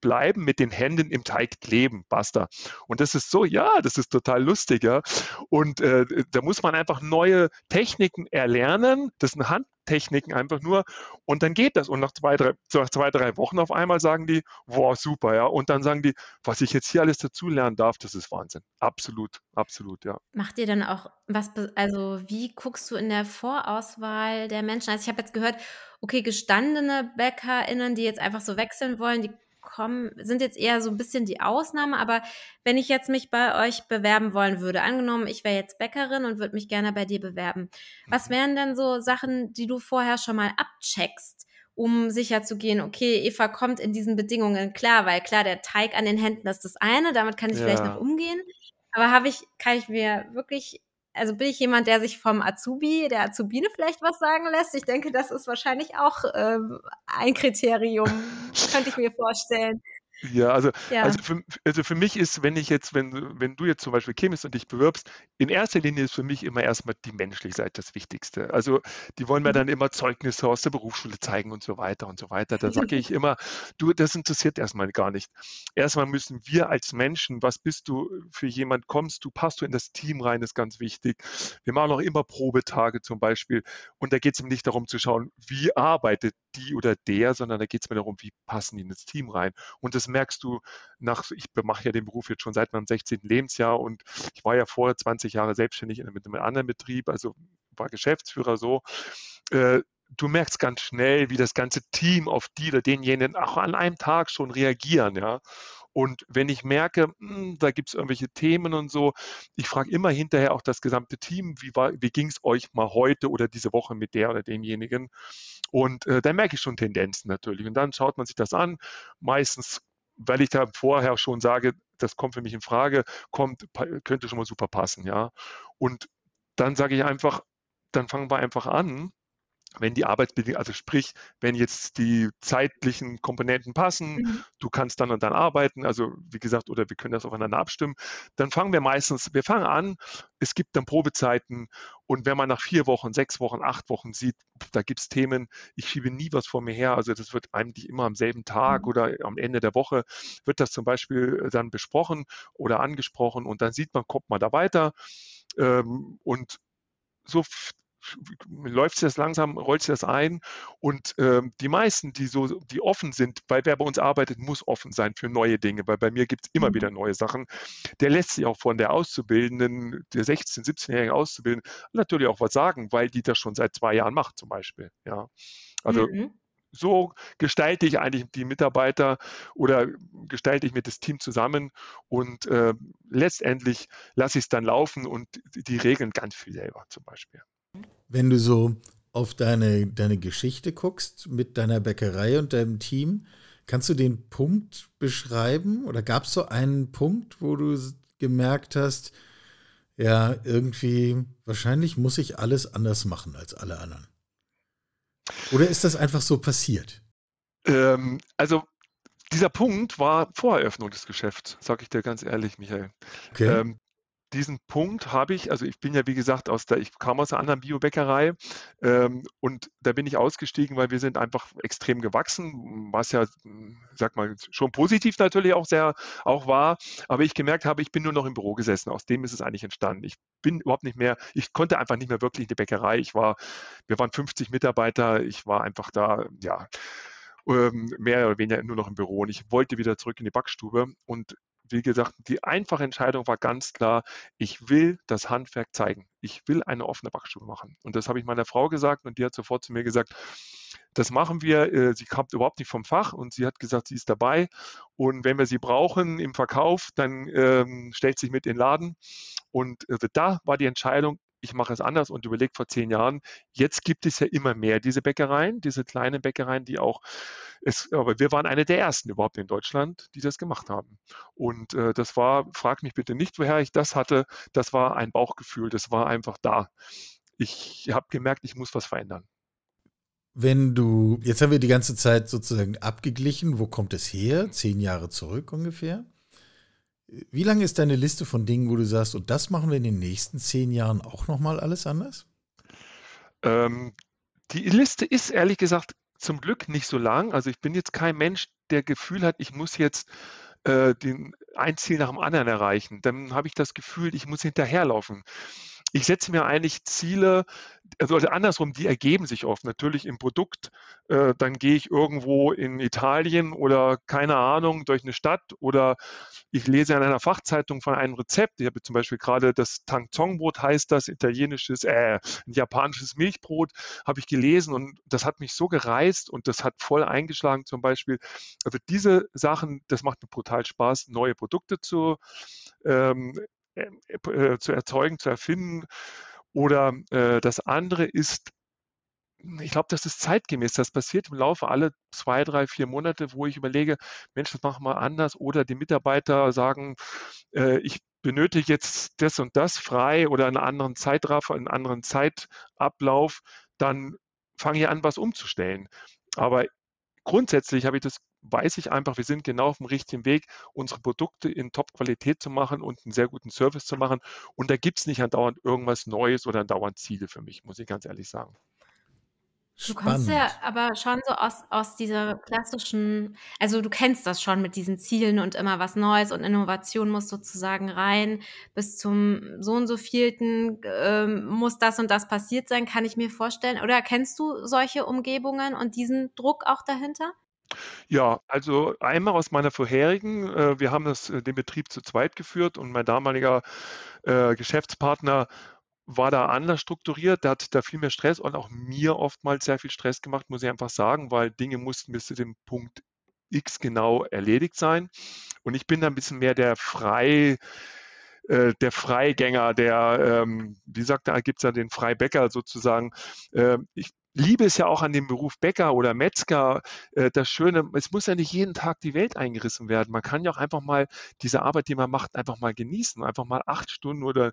bleiben, mit den Händen im Teig kleben, basta. Und das ist so, ja, das ist total lustig, ja. Und äh, da muss man einfach neue Techniken erlernen. Das sind Handtechniken einfach nur. Und dann geht das. Und nach zwei, drei, nach zwei, drei Wochen auf einmal sagen die, wow, super, ja. Und dann sagen die, was ich jetzt hier alles dazulernen darf, das ist Wahnsinn. Absolut, absolut, ja. Macht ihr dann auch was, also wie guckst du in der Vorauswahl der Menschen? Also ich habe jetzt gehört, okay, gestandene BäckerInnen, die jetzt einfach so wechseln wollen, die kommen, sind jetzt eher so ein bisschen die Ausnahme. Aber wenn ich jetzt mich bei euch bewerben wollen würde, angenommen, ich wäre jetzt Bäckerin und würde mich gerne bei dir bewerben, was mhm. wären denn so Sachen, die du vorher schon mal abcheckst? um sicher zu gehen, okay, Eva kommt in diesen Bedingungen klar, weil klar, der Teig an den Händen ist das eine, damit kann ich ja. vielleicht noch umgehen. Aber habe ich, kann ich mir wirklich also bin ich jemand, der sich vom Azubi, der Azubine vielleicht was sagen lässt? Ich denke, das ist wahrscheinlich auch ähm, ein Kriterium, könnte ich mir vorstellen. Ja, also, ja. Also, für, also für mich ist, wenn ich jetzt, wenn, wenn du jetzt zum Beispiel kämst und dich bewirbst, in erster Linie ist für mich immer erstmal die menschliche Seite das Wichtigste. Also die wollen mir mhm. dann immer Zeugnisse aus der Berufsschule zeigen und so weiter und so weiter. Da sage ich immer, du, das interessiert erstmal gar nicht. Erstmal müssen wir als Menschen, was bist du für jemand, kommst du, passt du in das Team rein, ist ganz wichtig. Wir machen auch immer Probetage zum Beispiel. Und da geht es nicht darum zu schauen, wie arbeitet die oder der, sondern da geht es mir darum, wie passen die in das Team rein. Und das merkst du nach, ich mache ja den Beruf jetzt schon seit meinem 16. Lebensjahr und ich war ja vorher 20 Jahre selbstständig mit einem anderen Betrieb, also war Geschäftsführer so. Äh, du merkst ganz schnell, wie das ganze Team auf die oder denjenigen auch an einem Tag schon reagieren, ja. Und wenn ich merke, hm, da gibt es irgendwelche Themen und so, ich frage immer hinterher auch das gesamte Team, wie, wie ging es euch mal heute oder diese Woche mit der oder demjenigen? Und äh, da merke ich schon Tendenzen natürlich. Und dann schaut man sich das an. Meistens weil ich da vorher schon sage, das kommt für mich in Frage, kommt, könnte schon mal super passen, ja. Und dann sage ich einfach, dann fangen wir einfach an wenn die Arbeitsbedingungen, also sprich, wenn jetzt die zeitlichen Komponenten passen, mhm. du kannst dann und dann arbeiten, also wie gesagt, oder wir können das aufeinander abstimmen, dann fangen wir meistens, wir fangen an, es gibt dann Probezeiten und wenn man nach vier Wochen, sechs Wochen, acht Wochen sieht, da gibt es Themen, ich schiebe nie was vor mir her, also das wird eigentlich immer am selben Tag mhm. oder am Ende der Woche, wird das zum Beispiel dann besprochen oder angesprochen und dann sieht man, kommt man da weiter ähm, und so läuft es jetzt langsam, rollt es das ein und ähm, die meisten, die so, die offen sind, weil wer bei uns arbeitet, muss offen sein für neue Dinge, weil bei mir gibt es immer mhm. wieder neue Sachen. Der lässt sich auch von der Auszubildenden, der 16-, 17-jährigen Auszubildenden natürlich auch was sagen, weil die das schon seit zwei Jahren macht zum Beispiel. Ja, also mhm so gestalte ich eigentlich die Mitarbeiter oder gestalte ich mir das Team zusammen und äh, letztendlich lasse ich es dann laufen und die regeln ganz viel selber zum Beispiel. Wenn du so auf deine, deine Geschichte guckst mit deiner Bäckerei und deinem Team, kannst du den Punkt beschreiben? Oder gab es so einen Punkt, wo du gemerkt hast, ja, irgendwie, wahrscheinlich muss ich alles anders machen als alle anderen? Oder ist das einfach so passiert? Ähm, also dieser Punkt war vor Eröffnung des Geschäfts, sage ich dir ganz ehrlich, Michael. Okay. Ähm, diesen Punkt habe ich, also ich bin ja wie gesagt aus der, ich kam aus einer anderen Biobäckerei ähm, und da bin ich ausgestiegen, weil wir sind einfach extrem gewachsen, was ja, sag mal, schon positiv natürlich auch sehr auch war, aber ich gemerkt habe, ich bin nur noch im Büro gesessen, aus dem ist es eigentlich entstanden. Ich bin überhaupt nicht mehr, ich konnte einfach nicht mehr wirklich in die Bäckerei, ich war, wir waren 50 Mitarbeiter, ich war einfach da, ja, ähm, mehr oder weniger nur noch im Büro. Und ich wollte wieder zurück in die Backstube. Und wie gesagt, die einfache Entscheidung war ganz klar, ich will das Handwerk zeigen. Ich will eine offene Backstube machen. Und das habe ich meiner Frau gesagt und die hat sofort zu mir gesagt, das machen wir. Äh, sie kommt überhaupt nicht vom Fach und sie hat gesagt, sie ist dabei. Und wenn wir sie brauchen im Verkauf, dann ähm, stellt sich mit in den Laden. Und äh, da war die Entscheidung, ich mache es anders und überlege vor zehn Jahren, jetzt gibt es ja immer mehr diese Bäckereien, diese kleinen Bäckereien, die auch, es, aber wir waren eine der ersten überhaupt in Deutschland, die das gemacht haben. Und äh, das war, frag mich bitte nicht, woher ich das hatte, das war ein Bauchgefühl, das war einfach da. Ich habe gemerkt, ich muss was verändern. Wenn du, jetzt haben wir die ganze Zeit sozusagen abgeglichen, wo kommt es her? Zehn Jahre zurück ungefähr. Wie lange ist deine Liste von Dingen, wo du sagst, und das machen wir in den nächsten zehn Jahren auch nochmal alles anders? Ähm, die Liste ist ehrlich gesagt zum Glück nicht so lang. Also ich bin jetzt kein Mensch, der Gefühl hat, ich muss jetzt äh, den, ein Ziel nach dem anderen erreichen, dann habe ich das Gefühl, ich muss hinterherlaufen ich setze mir eigentlich Ziele, also andersrum, die ergeben sich oft natürlich im Produkt. Äh, dann gehe ich irgendwo in Italien oder keine Ahnung durch eine Stadt oder ich lese in einer Fachzeitung von einem Rezept. Ich habe zum Beispiel gerade das Tangzong-Brot heißt das, italienisches, äh, ein japanisches Milchbrot, habe ich gelesen und das hat mich so gereizt und das hat voll eingeschlagen zum Beispiel. Also diese Sachen, das macht mir brutal Spaß, neue Produkte zu ähm, äh, zu erzeugen, zu erfinden. Oder äh, das andere ist, ich glaube, das ist zeitgemäß. Das passiert im Laufe alle zwei, drei, vier Monate, wo ich überlege, Mensch, das machen wir anders. Oder die Mitarbeiter sagen, äh, ich benötige jetzt das und das frei oder einen anderen Zeitraffer, einen anderen Zeitablauf. Dann fange ich an, was umzustellen. Aber grundsätzlich habe ich das weiß ich einfach, wir sind genau auf dem richtigen Weg, unsere Produkte in Top-Qualität zu machen und einen sehr guten Service zu machen. Und da gibt es nicht andauernd irgendwas Neues oder andauernd Ziele für mich, muss ich ganz ehrlich sagen. Du kommst ja aber schon so aus, aus dieser klassischen, also du kennst das schon mit diesen Zielen und immer was Neues und Innovation muss sozusagen rein. Bis zum so und so vielten ähm, muss das und das passiert sein, kann ich mir vorstellen. Oder kennst du solche Umgebungen und diesen Druck auch dahinter? Ja, also einmal aus meiner vorherigen, äh, wir haben das, äh, den Betrieb zu zweit geführt und mein damaliger äh, Geschäftspartner war da anders strukturiert, der hat da viel mehr Stress und auch mir oftmals sehr viel Stress gemacht, muss ich einfach sagen, weil Dinge mussten bis zu dem Punkt X genau erledigt sein. Und ich bin da ein bisschen mehr der frei, äh, der Freigänger, der, ähm, wie sagt er, gibt es ja den Freibäcker sozusagen. Äh, ich liebe es ja auch an dem Beruf Bäcker oder Metzger. Äh, das Schöne, es muss ja nicht jeden Tag die Welt eingerissen werden. Man kann ja auch einfach mal diese Arbeit, die man macht, einfach mal genießen. Einfach mal acht Stunden oder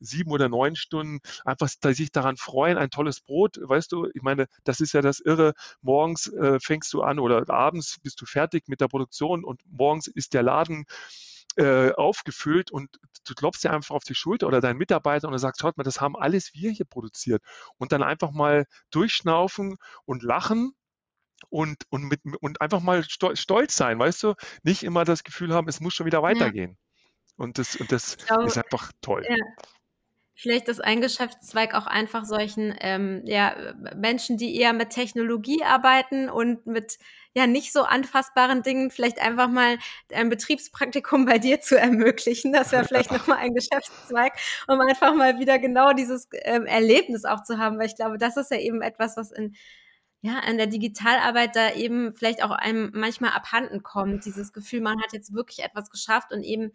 sieben oder neun Stunden einfach sich daran freuen, ein tolles Brot, weißt du, ich meine, das ist ja das Irre, morgens äh, fängst du an oder abends bist du fertig mit der Produktion und morgens ist der Laden äh, aufgefüllt und du klopfst dir einfach auf die Schulter oder deinen Mitarbeiter und du sagst, schaut mal, das haben alles wir hier produziert. Und dann einfach mal durchschnaufen und lachen und, und, mit, und einfach mal stolz sein, weißt du? Nicht immer das Gefühl haben, es muss schon wieder weitergehen. Ja. Und das, und das glaube, ist einfach toll. Ja. Vielleicht ist ein Geschäftszweig auch einfach solchen ähm, ja, Menschen, die eher mit Technologie arbeiten und mit ja nicht so anfassbaren Dingen, vielleicht einfach mal ein Betriebspraktikum bei dir zu ermöglichen. Das wäre vielleicht nochmal ein Geschäftszweig, um einfach mal wieder genau dieses ähm, Erlebnis auch zu haben, weil ich glaube, das ist ja eben etwas, was in ja, an der Digitalarbeit da eben vielleicht auch einem manchmal abhanden kommt, dieses Gefühl, man hat jetzt wirklich etwas geschafft und eben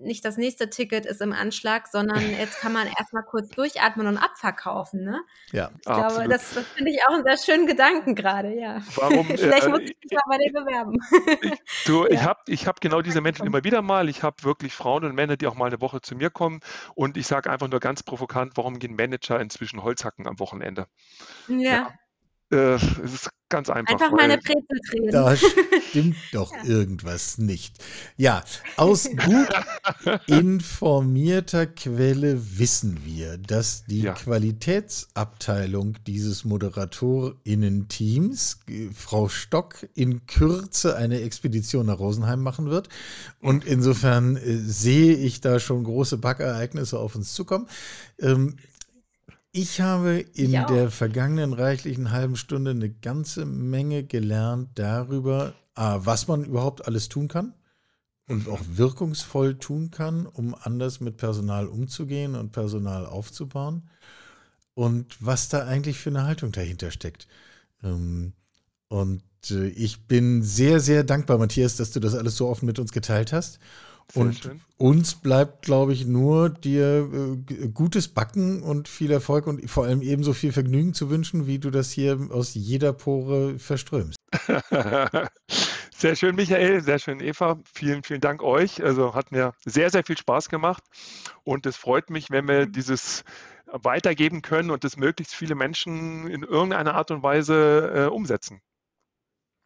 nicht das nächste Ticket ist im Anschlag, sondern jetzt kann man erstmal kurz durchatmen und abverkaufen. Ne? Ja, ich absolut. glaube, das, das finde ich auch einen sehr schönen Gedanken gerade, ja. Warum? Vielleicht äh, muss ich mich mal bei dir bewerben. Ich, du, ja. ich habe ich hab genau diese Menschen immer wieder mal. Ich habe wirklich Frauen und Männer, die auch mal eine Woche zu mir kommen. Und ich sage einfach nur ganz provokant, warum gehen Manager inzwischen Holzhacken am Wochenende? ja. ja. Äh, es ist ganz einfach. Einfach mal eine Brezel drehen. Da stimmt doch ja. irgendwas nicht. Ja, aus gut informierter Quelle wissen wir, dass die ja. Qualitätsabteilung dieses ModeratorInnen-Teams, Frau Stock, in Kürze eine Expedition nach Rosenheim machen wird. Und insofern äh, sehe ich da schon große Backereignisse auf uns zukommen. Ähm, ich habe in ich der vergangenen reichlichen halben Stunde eine ganze Menge gelernt darüber, was man überhaupt alles tun kann und auch wirkungsvoll tun kann, um anders mit Personal umzugehen und Personal aufzubauen und was da eigentlich für eine Haltung dahinter steckt. Ähm, und äh, ich bin sehr, sehr dankbar, Matthias, dass du das alles so offen mit uns geteilt hast. Sehr und schön. uns bleibt, glaube ich, nur dir äh, gutes Backen und viel Erfolg und vor allem ebenso viel Vergnügen zu wünschen, wie du das hier aus jeder Pore verströmst. sehr schön, Michael, sehr schön, Eva. Vielen, vielen Dank euch. Also hat mir sehr, sehr viel Spaß gemacht und es freut mich, wenn wir dieses weitergeben können und das möglichst viele Menschen in irgendeiner Art und Weise äh, umsetzen.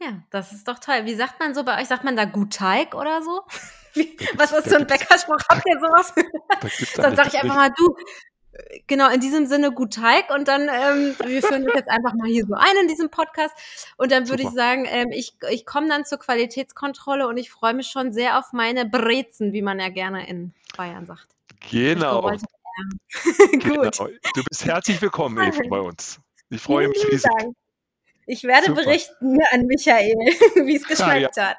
Ja, das ist doch toll. Wie sagt man so bei euch? Sagt man da gut Teig oder so? Wie, was ist so ein Bäckerspruch? Habt ihr sowas? Dann sage ich einfach mal, du, genau, in diesem Sinne gut Teig und dann, ähm, wir führen das jetzt einfach mal hier so ein in diesem Podcast und dann würde ich sagen, ähm, ich, ich komme dann zur Qualitätskontrolle und ich freue mich schon sehr auf meine Brezen, wie man ja gerne in Bayern sagt. Genau. genau. Du bist herzlich willkommen, Eva, bei uns. Ich freue mich riesig. Dank. Ich werde Super. berichten an Michael, wie es geschmeckt ja. hat.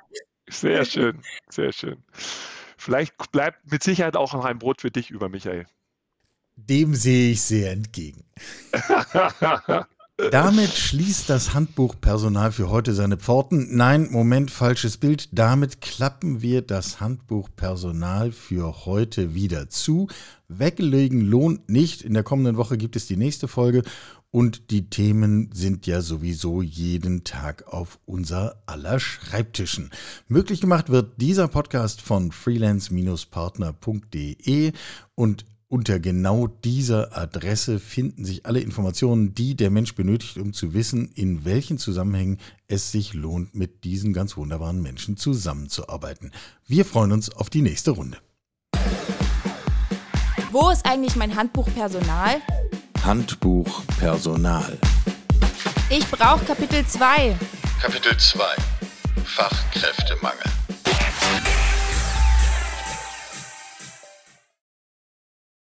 Sehr schön, sehr schön. Vielleicht bleibt mit Sicherheit auch noch ein Brot für dich über, Michael. Dem sehe ich sehr entgegen. Damit schließt das Handbuch Personal für heute seine Pforten. Nein, Moment, falsches Bild. Damit klappen wir das Handbuch Personal für heute wieder zu. Weglegen lohnt nicht. In der kommenden Woche gibt es die nächste Folge und die Themen sind ja sowieso jeden Tag auf unser aller Schreibtischen. Möglich gemacht wird dieser Podcast von freelance-partner.de und unter genau dieser Adresse finden sich alle Informationen, die der Mensch benötigt, um zu wissen, in welchen Zusammenhängen es sich lohnt, mit diesen ganz wunderbaren Menschen zusammenzuarbeiten. Wir freuen uns auf die nächste Runde. Wo ist eigentlich mein Handbuch Personal? Handbuch Personal. Ich brauche Kapitel 2. Kapitel 2 Fachkräftemangel.